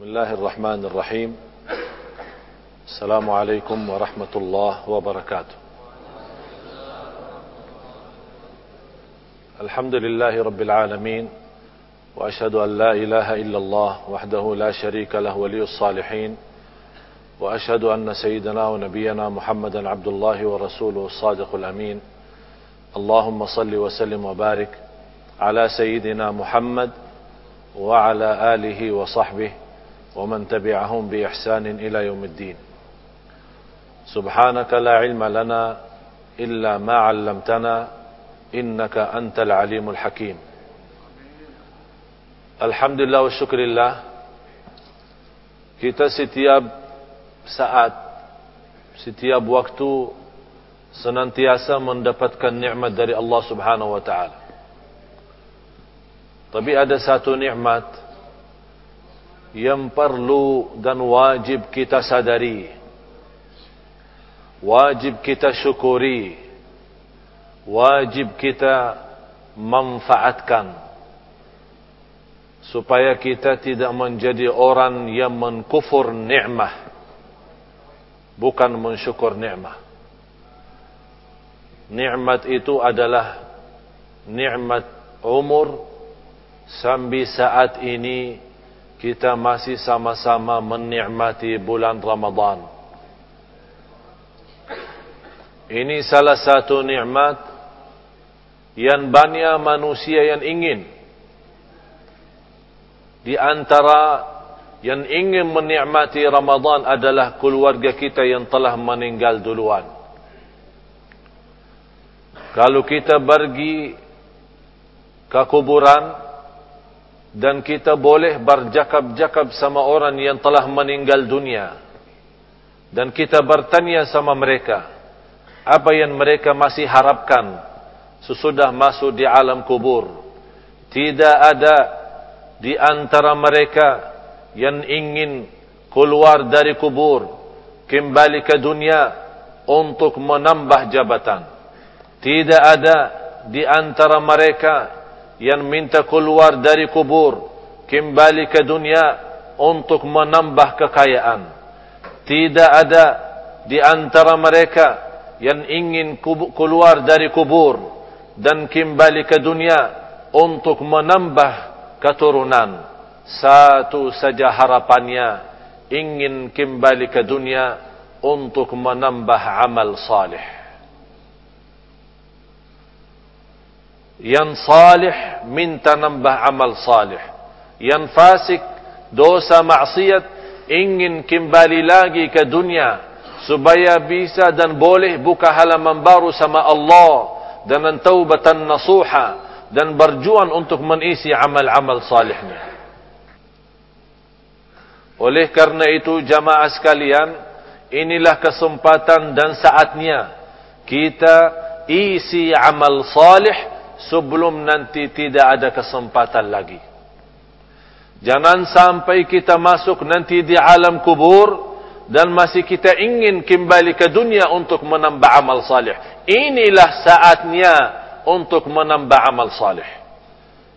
بسم الله الرحمن الرحيم. السلام عليكم ورحمة الله وبركاته. الحمد لله رب العالمين وأشهد أن لا إله إلا الله وحده لا شريك له ولي الصالحين وأشهد أن سيدنا ونبينا محمدا عبد الله ورسوله الصادق الأمين. اللهم صل وسلم وبارك على سيدنا محمد وعلى آله وصحبه ومن تبعهم بإحسان إلى يوم الدين سبحانك لا علم لنا إلا ما علمتنا إنك أنت العليم الحكيم الحمد لله والشكر لله kita setiap saat setiap waktu senantiasa mendapatkan nikmat dari Allah Subhanahu wa taala tapi ada satu nikmat yang perlu dan wajib kita sadari. Wajib kita syukuri. Wajib kita manfaatkan. Supaya kita tidak menjadi orang yang mengkufur nikmat bukan mensyukur nikmat nikmat itu adalah nikmat umur. Sampai saat ini kita masih sama-sama menikmati bulan Ramadan. Ini salah satu nikmat yang banyak manusia yang ingin. Di antara yang ingin menikmati Ramadan adalah keluarga kita yang telah meninggal duluan. Kalau kita pergi ke kuburan, dan kita boleh berjakab-jakab sama orang yang telah meninggal dunia. Dan kita bertanya sama mereka apa yang mereka masih harapkan sesudah masuk di alam kubur? Tidak ada di antara mereka yang ingin keluar dari kubur kembali ke dunia untuk menambah jabatan. Tidak ada di antara mereka yang minta keluar dari kubur kembali ke dunia untuk menambah kekayaan. Tidak ada di antara mereka yang ingin keluar dari kubur dan kembali ke dunia untuk menambah keturunan. Satu saja harapannya ingin kembali ke dunia untuk menambah amal salih yang salih minta nambah amal salih. Yang fasik dosa maksiat ingin kembali lagi ke dunia supaya bisa dan boleh buka halaman baru sama Allah dengan taubatan nasuha dan berjuang untuk mengisi amal-amal salihnya. Oleh karena itu jamaah sekalian inilah kesempatan dan saatnya kita isi amal salih sebelum nanti tidak ada kesempatan lagi. Jangan sampai kita masuk nanti di alam kubur dan masih kita ingin kembali ke dunia untuk menambah amal salih. Inilah saatnya untuk menambah amal salih.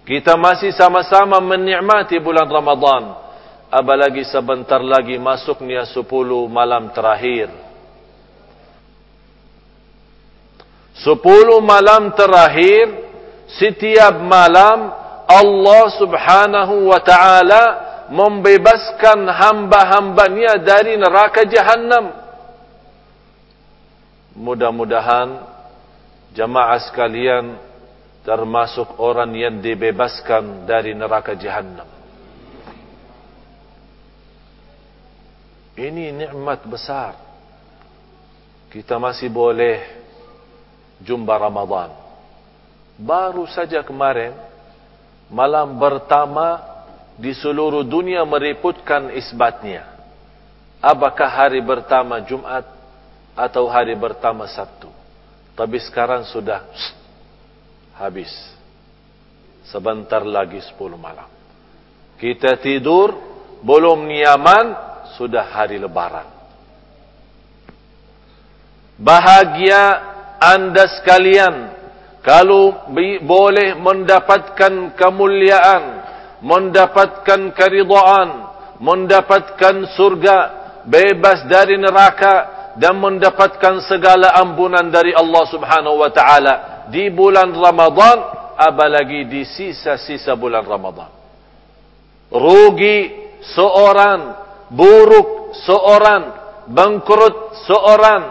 Kita masih sama-sama menikmati bulan Ramadan. Apalagi sebentar lagi masuknya 10 malam terakhir. 10 malam terakhir setiap malam Allah subhanahu wa ta'ala membebaskan hamba-hambanya dari neraka jahannam. Mudah-mudahan jamaah sekalian termasuk orang yang dibebaskan dari neraka jahannam. Ini nikmat besar. Kita masih boleh jumpa Ramadan baru saja kemarin malam pertama di seluruh dunia meriputkan isbatnya. Apakah hari pertama Jumat atau hari pertama Sabtu? Tapi sekarang sudah habis. Sebentar lagi 10 malam. Kita tidur, belum nyaman, sudah hari lebaran. Bahagia anda sekalian kalau boleh mendapatkan kemuliaan, mendapatkan keridhaan, mendapatkan surga, bebas dari neraka dan mendapatkan segala ampunan dari Allah Subhanahu wa taala di bulan Ramadan apalagi di sisa-sisa bulan Ramadan. Rugi seorang, buruk seorang, bangkrut seorang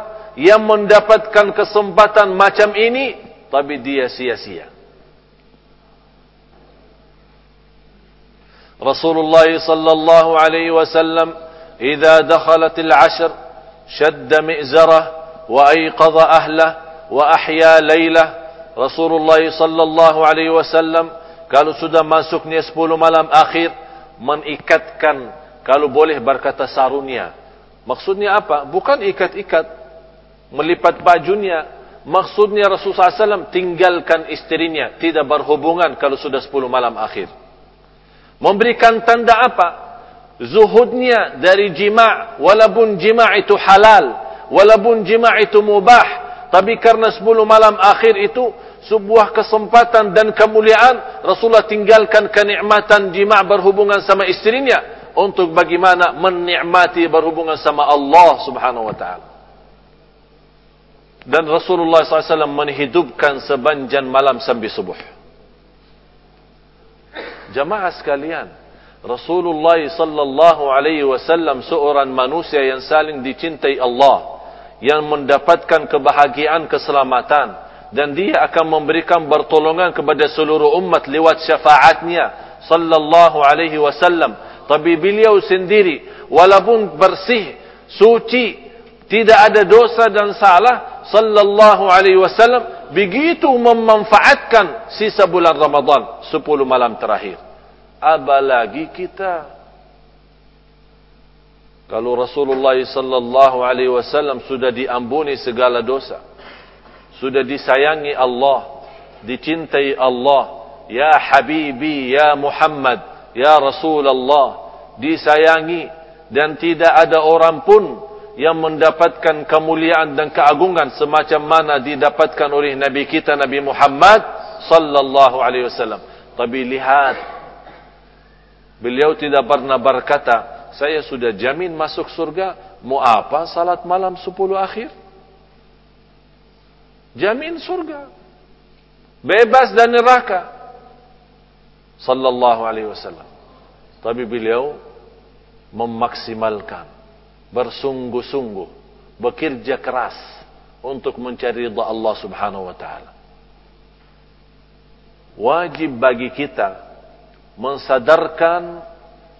yang mendapatkan kesempatan macam ini tapi dia sia-sia. Rasulullah sallallahu alaihi wasallam idza dakhalat al-'ashr shadda mi'zarah wa ayqadha ahlah wa ahya laylah Rasulullah sallallahu alaihi wasallam kalau sudah masuknya 10 malam akhir mengikatkan kalau boleh berkata sarunya maksudnya apa bukan ikat-ikat melipat bajunya maksudnya Rasulullah SAW tinggalkan istrinya tidak berhubungan kalau sudah 10 malam akhir Memberikan tanda apa? Zuhudnya dari jima' walaupun jima' itu halal, walaupun jima' itu mubah, tapi karena 10 malam akhir itu sebuah kesempatan dan kemuliaan Rasulullah tinggalkan kenikmatan jima' berhubungan sama istrinya untuk bagaimana menikmati berhubungan sama Allah Subhanahu wa taala. Dan Rasulullah SAW menghidupkan sebanjan malam sampai subuh. Jamaah sekalian, Rasulullah sallallahu alaihi wasallam seorang manusia yang saling dicintai Allah, yang mendapatkan kebahagiaan keselamatan dan dia akan memberikan pertolongan kepada seluruh umat lewat syafaatnya sallallahu alaihi wasallam. Tapi beliau sendiri walaupun bersih, suci, tidak ada dosa dan salah sallallahu alaihi wasallam begitu memanfaatkan sisa bulan Ramadan 10 malam terakhir. Apalagi kita? Kalau Rasulullah sallallahu alaihi wasallam sudah diampuni segala dosa sudah disayangi Allah dicintai Allah ya habibi ya Muhammad ya Rasulullah disayangi dan tidak ada orang pun yang mendapatkan kemuliaan dan keagungan semacam mana didapatkan oleh Nabi kita Nabi Muhammad sallallahu alaihi wasallam. Tapi lihat beliau tidak pernah berkata, saya sudah jamin masuk surga, mau apa salat malam 10 akhir? Jamin surga. Bebas dari neraka. Sallallahu alaihi wasallam. Tapi beliau memaksimalkan bersungguh-sungguh, bekerja keras untuk mencari ridha Allah Subhanahu wa taala. Wajib bagi kita mensadarkan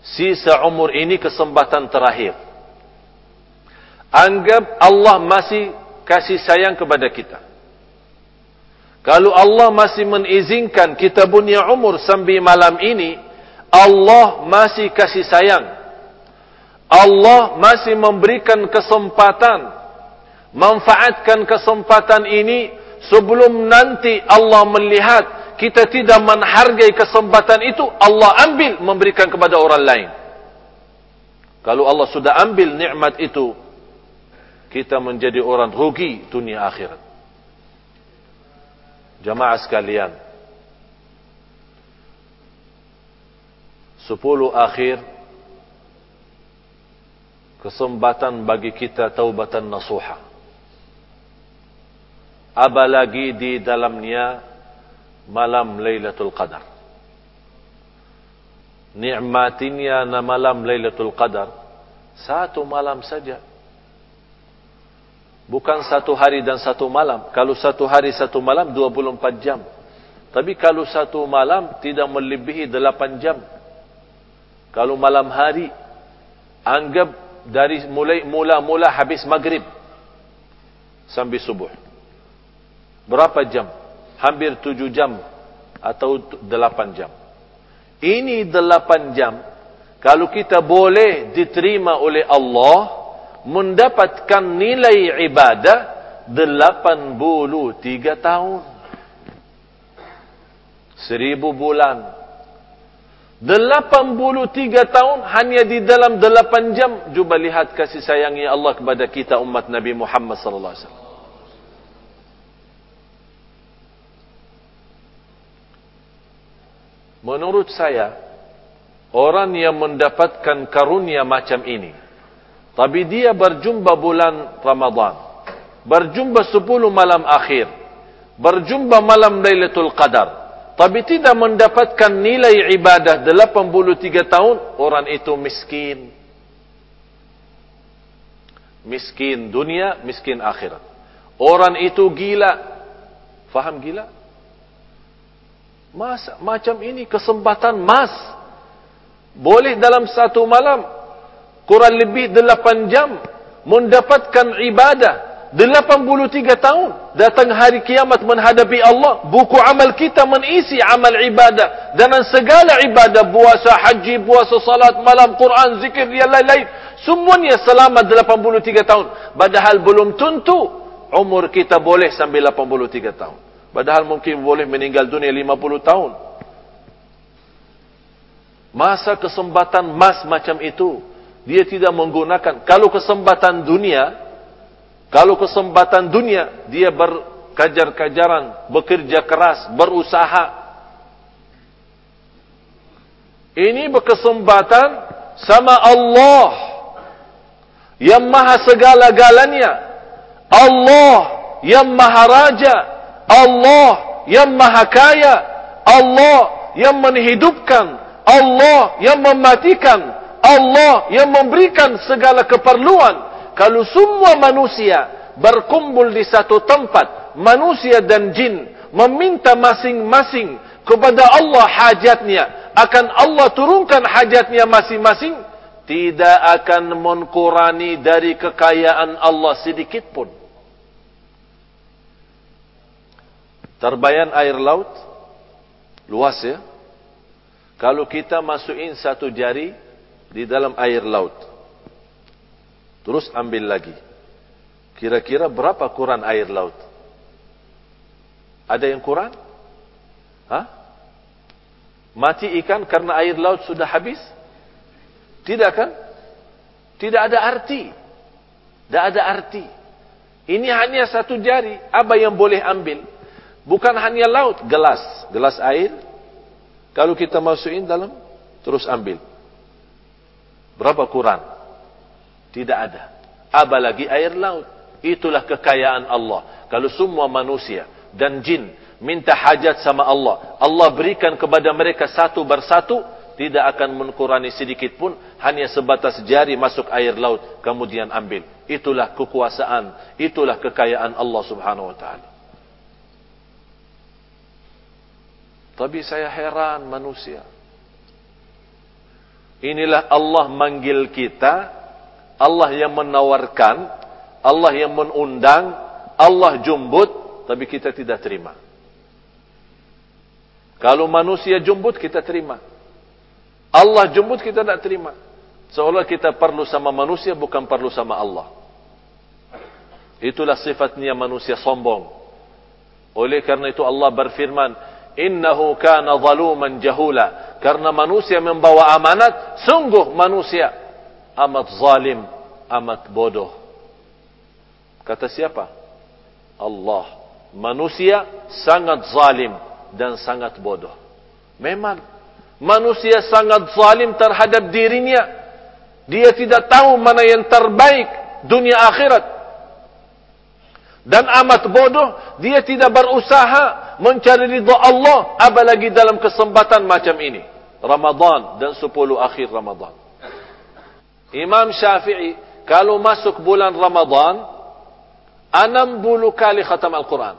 sisa umur ini kesempatan terakhir. Anggap Allah masih kasih sayang kepada kita. Kalau Allah masih mengizinkan kita punya umur sampai malam ini, Allah masih kasih sayang Allah masih memberikan kesempatan manfaatkan kesempatan ini sebelum nanti Allah melihat kita tidak menghargai kesempatan itu Allah ambil memberikan kepada orang lain. Kalau Allah sudah ambil nikmat itu kita menjadi orang rugi dunia akhirat. Jamaah sekalian sepuluh akhir kesempatan bagi kita taubatan nasuha. Apalagi di dalamnya malam Lailatul Qadar. Nikmatinya na malam Lailatul Qadar satu malam saja. Bukan satu hari dan satu malam. Kalau satu hari satu malam 24 jam. Tapi kalau satu malam tidak melebihi 8 jam. Kalau malam hari anggap dari mulai mula-mula habis maghrib sampai subuh. Berapa jam? Hampir tujuh jam atau delapan jam. Ini delapan jam. Kalau kita boleh diterima oleh Allah, mendapatkan nilai ibadah delapan bulu tiga tahun. Seribu bulan 83 tahun hanya di dalam 8 jam cuba lihat kasih sayangnya Allah kepada kita umat Nabi Muhammad sallallahu alaihi wasallam Menurut saya orang yang mendapatkan karunia macam ini. Tapi dia berjumpa bulan Ramadan. Berjumpa 10 malam akhir. Berjumpa malam Lailatul Qadar. Tapi tidak mendapatkan nilai ibadah 83 tahun, orang itu miskin. Miskin dunia, miskin akhirat. Orang itu gila. Faham gila? Mas, macam ini kesempatan mas. Boleh dalam satu malam, kurang lebih 8 jam, mendapatkan ibadah 83 tahun datang hari kiamat menghadapi Allah. Buku amal kita menisi amal ibadah. Dan segala ibadah puasa haji puasa salat malam Quran zikir yang lain-lain. Semuanya selama 83 tahun. Padahal belum tentu umur kita boleh sampai 83 tahun. Padahal mungkin boleh meninggal dunia 50 tahun. Masa kesempatan mas macam itu dia tidak menggunakan. Kalau kesempatan dunia kalau kesempatan dunia, dia berkajar-kajaran, bekerja keras, berusaha. Ini berkesempatan sama Allah yang maha segala-galanya. Allah yang maha raja. Allah yang maha kaya. Allah yang menghidupkan. Allah yang mematikan. Allah yang memberikan segala keperluan kalau semua manusia berkumpul di satu tempat, manusia dan jin meminta masing-masing kepada Allah hajatnya, akan Allah turunkan hajatnya masing-masing, tidak akan mengkurani dari kekayaan Allah sedikit pun. Terbayan air laut, luas ya. Kalau kita masukin satu jari di dalam air laut, Terus ambil lagi. Kira-kira berapa kurang air laut? Ada yang kurang? Hah? Mati ikan karena air laut sudah habis? Tidak kan? Tidak ada arti. Tidak ada arti. Ini hanya satu jari. Apa yang boleh ambil? Bukan hanya laut. Gelas. Gelas air. Kalau kita masukin dalam, terus ambil. Berapa kurang? Tidak ada. Apalagi air laut. Itulah kekayaan Allah. Kalau semua manusia dan jin minta hajat sama Allah. Allah berikan kepada mereka satu bersatu. Tidak akan mengurangi sedikit pun. Hanya sebatas jari masuk air laut. Kemudian ambil. Itulah kekuasaan. Itulah kekayaan Allah subhanahu wa ta'ala. Tapi saya heran manusia. Inilah Allah manggil kita Allah yang menawarkan, Allah yang mengundang, Allah jumbut, tapi kita tidak terima. Kalau manusia jumbut, kita terima. Allah jumbut, kita tidak terima. Seolah kita perlu sama manusia, bukan perlu sama Allah. Itulah sifatnya manusia sombong. Oleh karena itu Allah berfirman, Innahu kana zaluman jahula. Karena manusia membawa amanat, sungguh manusia amat zalim, amat bodoh. Kata siapa? Allah. Manusia sangat zalim dan sangat bodoh. Memang manusia sangat zalim terhadap dirinya. Dia tidak tahu mana yang terbaik dunia akhirat. Dan amat bodoh, dia tidak berusaha mencari ridha Allah apalagi dalam kesempatan macam ini. Ramadan dan 10 akhir Ramadan. Imam Syafi'i kalau masuk bulan Ramadan 60 kali khatam Al-Quran.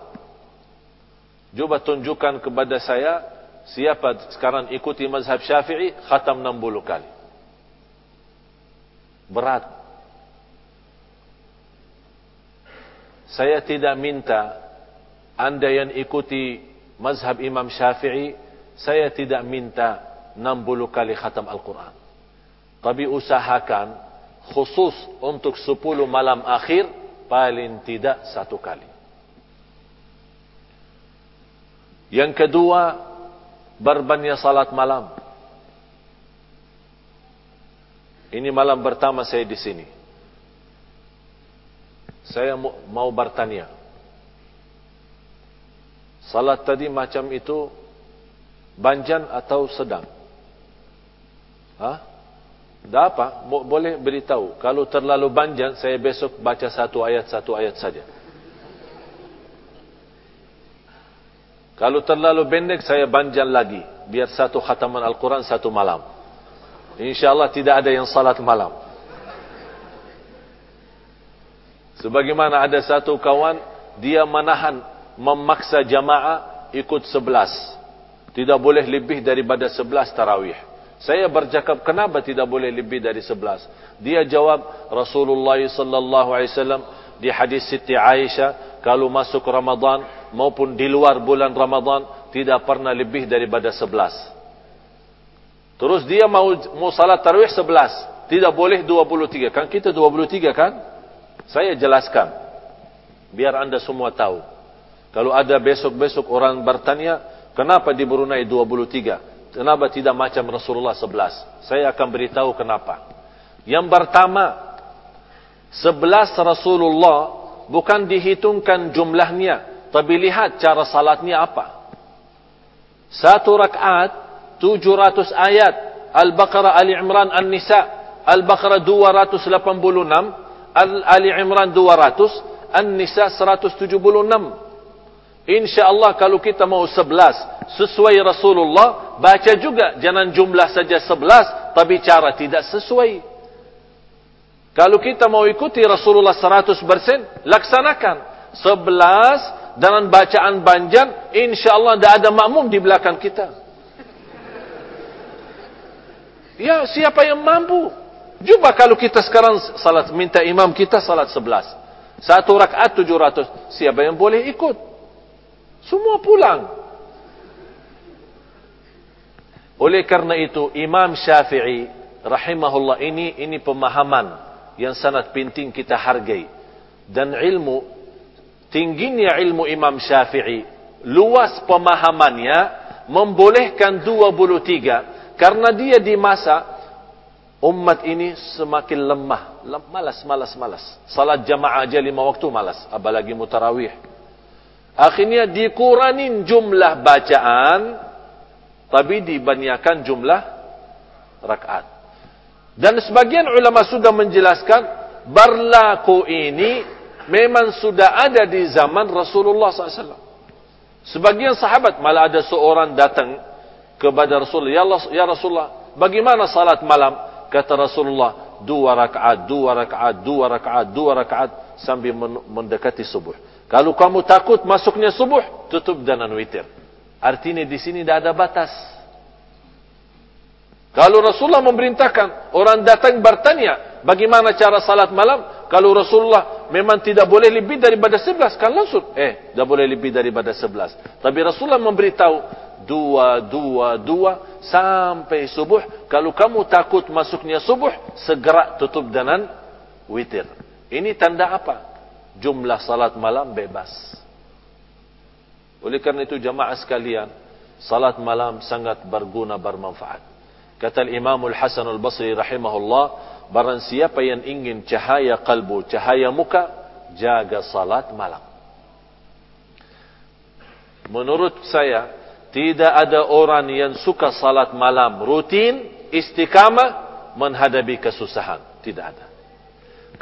Coba tunjukkan kepada saya siapa sekarang ikuti mazhab Syafi'i khatam 60 kali. Berat. Saya tidak minta anda yang ikuti mazhab Imam Syafi'i, saya tidak minta 60 kali khatam Al-Quran. Tapi usahakan khusus untuk 10 malam akhir paling tidak satu kali. Yang kedua, berbanyak salat malam. Ini malam pertama saya di sini. Saya mau bertanya. Salat tadi macam itu banjan atau sedang? Ha? Dah apa? Boleh beritahu. Kalau terlalu panjang, saya besok baca satu ayat, satu ayat saja. Kalau terlalu pendek, saya panjang lagi. Biar satu khataman Al-Quran, satu malam. InsyaAllah tidak ada yang salat malam. Sebagaimana ada satu kawan, dia menahan, memaksa jamaah ikut sebelas. Tidak boleh lebih daripada sebelas tarawih. Saya bercakap kenapa tidak boleh lebih dari sebelas? Dia jawab Rasulullah sallallahu alaihi wasallam di hadis Siti Aisyah kalau masuk Ramadan maupun di luar bulan Ramadan tidak pernah lebih daripada sebelas. Terus dia mau mau salat tarawih sebelas, tidak boleh dua puluh tiga. Kan kita dua puluh tiga kan? Saya jelaskan biar anda semua tahu. Kalau ada besok-besok orang bertanya, kenapa di Brunei dua puluh tiga? Kenapa tidak macam Rasulullah 11? Saya akan beritahu kenapa. Yang pertama, 11 Rasulullah bukan dihitungkan jumlahnya, tapi lihat cara salatnya apa. Satu rakaat 700 ayat Al-Baqarah Ali Imran An-Nisa Al-Baqarah 286 Ali Imran 200 An-Nisa 176 InsyaAllah kalau kita mau sebelas sesuai Rasulullah, baca juga jangan jumlah saja sebelas, tapi cara tidak sesuai. Kalau kita mau ikuti Rasulullah seratus persen, laksanakan. Sebelas dengan bacaan banjan, insyaAllah tidak ada makmum di belakang kita. Ya, siapa yang mampu? Cuba kalau kita sekarang salat, minta imam kita salat sebelas. Satu rakaat tujuh ratus. Siapa yang boleh ikut? Semua pulang. Oleh karena itu Imam Syafi'i rahimahullah ini ini pemahaman yang sangat penting kita hargai. Dan ilmu tingginya ilmu Imam Syafi'i luas pemahamannya membolehkan 23 karena dia di masa umat ini semakin lemah. Malas malas malas. Salat jamaah aja lima waktu malas apalagi mutarawih Akhirnya dikurangin jumlah bacaan tapi dibanyakkan jumlah rakaat. Dan sebagian ulama sudah menjelaskan berlaku ini memang sudah ada di zaman Rasulullah SAW. Sebagian sahabat malah ada seorang datang kepada Rasulullah, ya, ya Rasulullah, bagaimana salat malam? Kata Rasulullah, dua rakaat, dua rakaat, dua rakaat, dua rakaat sambil mendekati subuh. Kalau kamu takut masuknya subuh, tutup dengan witir. Artinya di sini tidak ada batas. Kalau Rasulullah memerintahkan orang datang bertanya, bagaimana cara salat malam? Kalau Rasulullah memang tidak boleh lebih daripada sebelas, kan langsung, eh, tidak boleh lebih daripada sebelas. Tapi Rasulullah memberitahu, dua, dua, dua, sampai subuh. Kalau kamu takut masuknya subuh, segera tutup dengan witir. Ini tanda apa? Jumlah salat malam bebas. Oleh kerana itu jamaah sekalian, salat malam sangat berguna bermanfaat. Kata Imam Al-Hasan Al-Basri rahimahullah, barang siapa yang ingin cahaya kalbu, cahaya muka, jaga salat malam. Menurut saya, tidak ada orang yang suka salat malam rutin, istiqamah, menghadapi kesusahan. Tidak ada.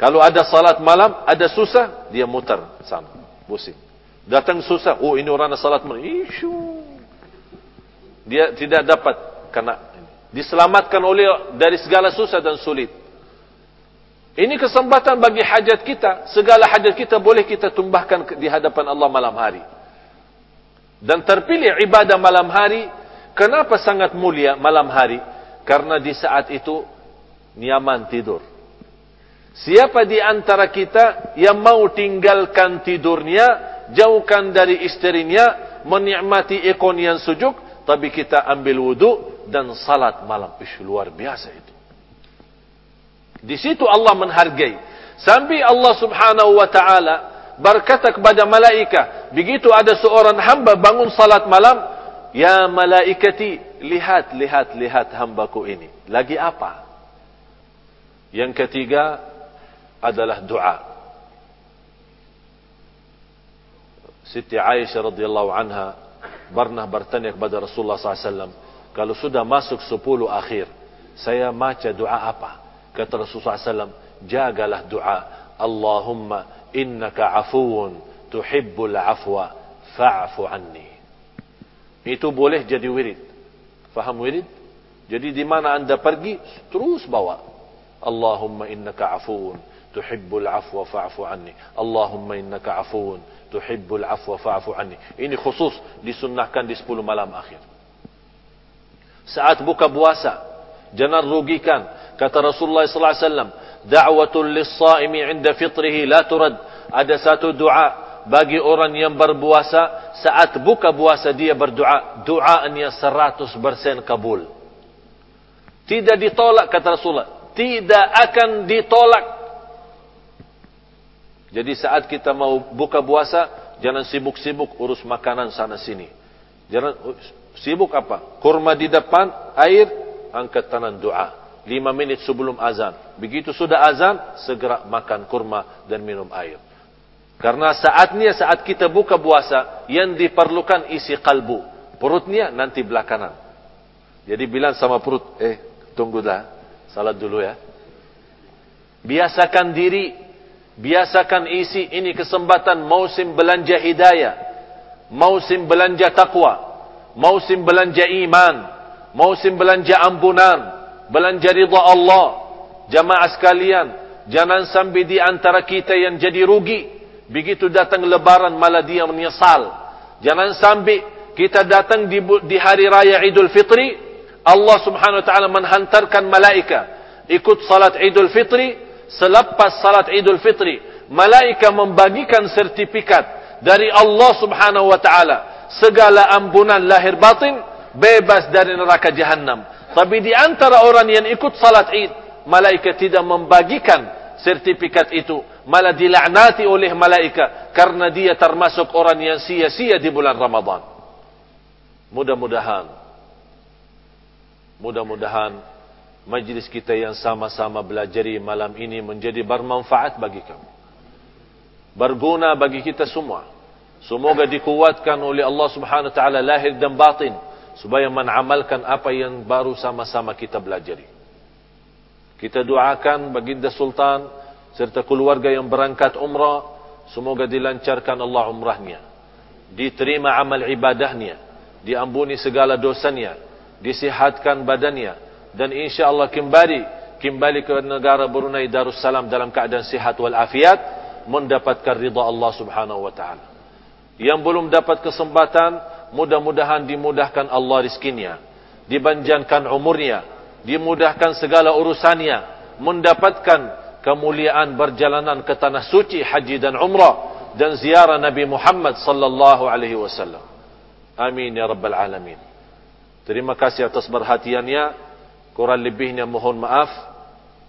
Kalau ada salat malam, ada susah, dia mutar sana, pusing. Datang susah, oh ini orang salat malam, isyu. Dia tidak dapat kena. Diselamatkan oleh dari segala susah dan sulit. Ini kesempatan bagi hajat kita. Segala hajat kita boleh kita tumbahkan di hadapan Allah malam hari. Dan terpilih ibadah malam hari. Kenapa sangat mulia malam hari? Karena di saat itu nyaman tidur. Siapa di antara kita yang mau tinggalkan tidurnya, jauhkan dari istrinya, menikmati ikon yang sujuk, tapi kita ambil wudu dan salat malam. Ish, luar biasa itu. Di situ Allah menghargai. Sampai Allah subhanahu wa ta'ala berkata kepada malaika, begitu ada seorang hamba bangun salat malam, Ya malaikati, lihat, lihat, lihat hambaku ini. Lagi apa? Yang ketiga, adalah doa. Siti Aisyah radhiyallahu anha pernah bertanya kepada Rasulullah SAW, kalau sudah masuk sepuluh akhir, Saya maca doa apa? Kata Rasulullah SAW, jagalah doa. Allahumma innaka afuun tuhibbul afwa fa'fu anni. Itu boleh jadi wirid. Faham wirid? Jadi di mana anda pergi, terus bawa. Allahumma innaka afuun tuhibbul afwa fa'fu anni. Allahumma innaka afuun tuhibbul afwa fa'fu anni. Ini khusus disunnahkan di 10 malam akhir. Saat buka puasa, jangan rugikan. Kata Rasulullah sallallahu alaihi wasallam, da'watul lis-sha'imi 'inda fitrihi la turad. Ada satu doa bagi orang yang berpuasa saat buka puasa dia berdoa, doanya 100% kabul. Tidak ditolak kata Rasulullah, tidak akan ditolak jadi saat kita mau buka puasa, jangan sibuk-sibuk urus makanan sana sini. Jangan sibuk apa? Kurma di depan, air, angkat tangan doa. Lima menit sebelum azan. Begitu sudah azan, segera makan kurma dan minum air. Karena saatnya saat kita buka puasa, yang diperlukan isi kalbu. Perutnya nanti belakangan. Jadi bilang sama perut, eh tunggu dah, salat dulu ya. Biasakan diri Biasakan isi ini kesempatan musim belanja hidayah. Musim belanja taqwa. Musim belanja iman. Musim belanja ampunan. Belanja ridha Allah. Jamaah sekalian. Jangan sampai di antara kita yang jadi rugi. Begitu datang lebaran malah dia menyesal. Jangan sampai kita datang di, di hari raya Idul Fitri. Allah subhanahu wa ta'ala menghantarkan malaika. Ikut salat Idul Fitri selepas salat Idul Fitri, malaikat membagikan sertifikat dari Allah Subhanahu wa taala, segala ampunan lahir batin, bebas dari neraka jahanam. Tapi di antara orang yang ikut salat Id, malaikat tidak membagikan sertifikat itu, malah dilaknati oleh malaikat karena dia termasuk orang yang sia-sia di bulan Ramadan. Mudah-mudahan mudah-mudahan majlis kita yang sama-sama belajari malam ini menjadi bermanfaat bagi kamu. Berguna bagi kita semua. Semoga dikuatkan oleh Allah Subhanahu wa taala lahir dan batin supaya menamalkan apa yang baru sama-sama kita belajari. Kita doakan baginda sultan serta keluarga yang berangkat umrah semoga dilancarkan Allah umrahnya. Diterima amal ibadahnya, diampuni segala dosanya, disihatkan badannya, dan insya Allah kembali kembali ke negara Brunei Darussalam dalam keadaan sihat wal afiat mendapatkan ridha Allah Subhanahu wa taala. Yang belum dapat kesempatan mudah-mudahan dimudahkan Allah rizkinya, dipanjangkan umurnya, dimudahkan segala urusannya, mendapatkan kemuliaan berjalanan ke tanah suci haji dan umrah dan ziarah Nabi Muhammad sallallahu alaihi wasallam. Amin ya rabbal alamin. Terima kasih atas perhatiannya. Kurang lebihnya mohon maaf.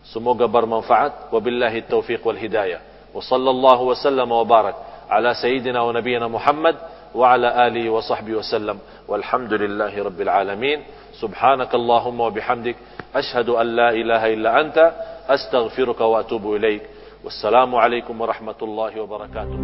Semoga bermanfaat. Wabillahi taufiq wal hidayah. Wa sallallahu wa sallam wa barak. Ala sayyidina wa nabiyina Muhammad. Wa ala alihi wa sahbihi wa sallam. Walhamdulillahi rabbil alamin. Subhanakallahumma wa bihamdik. Ashhadu an la ilaha illa anta. Astaghfiruka wa atubu ilaik. Wassalamu alaikum warahmatullahi wabarakatuh.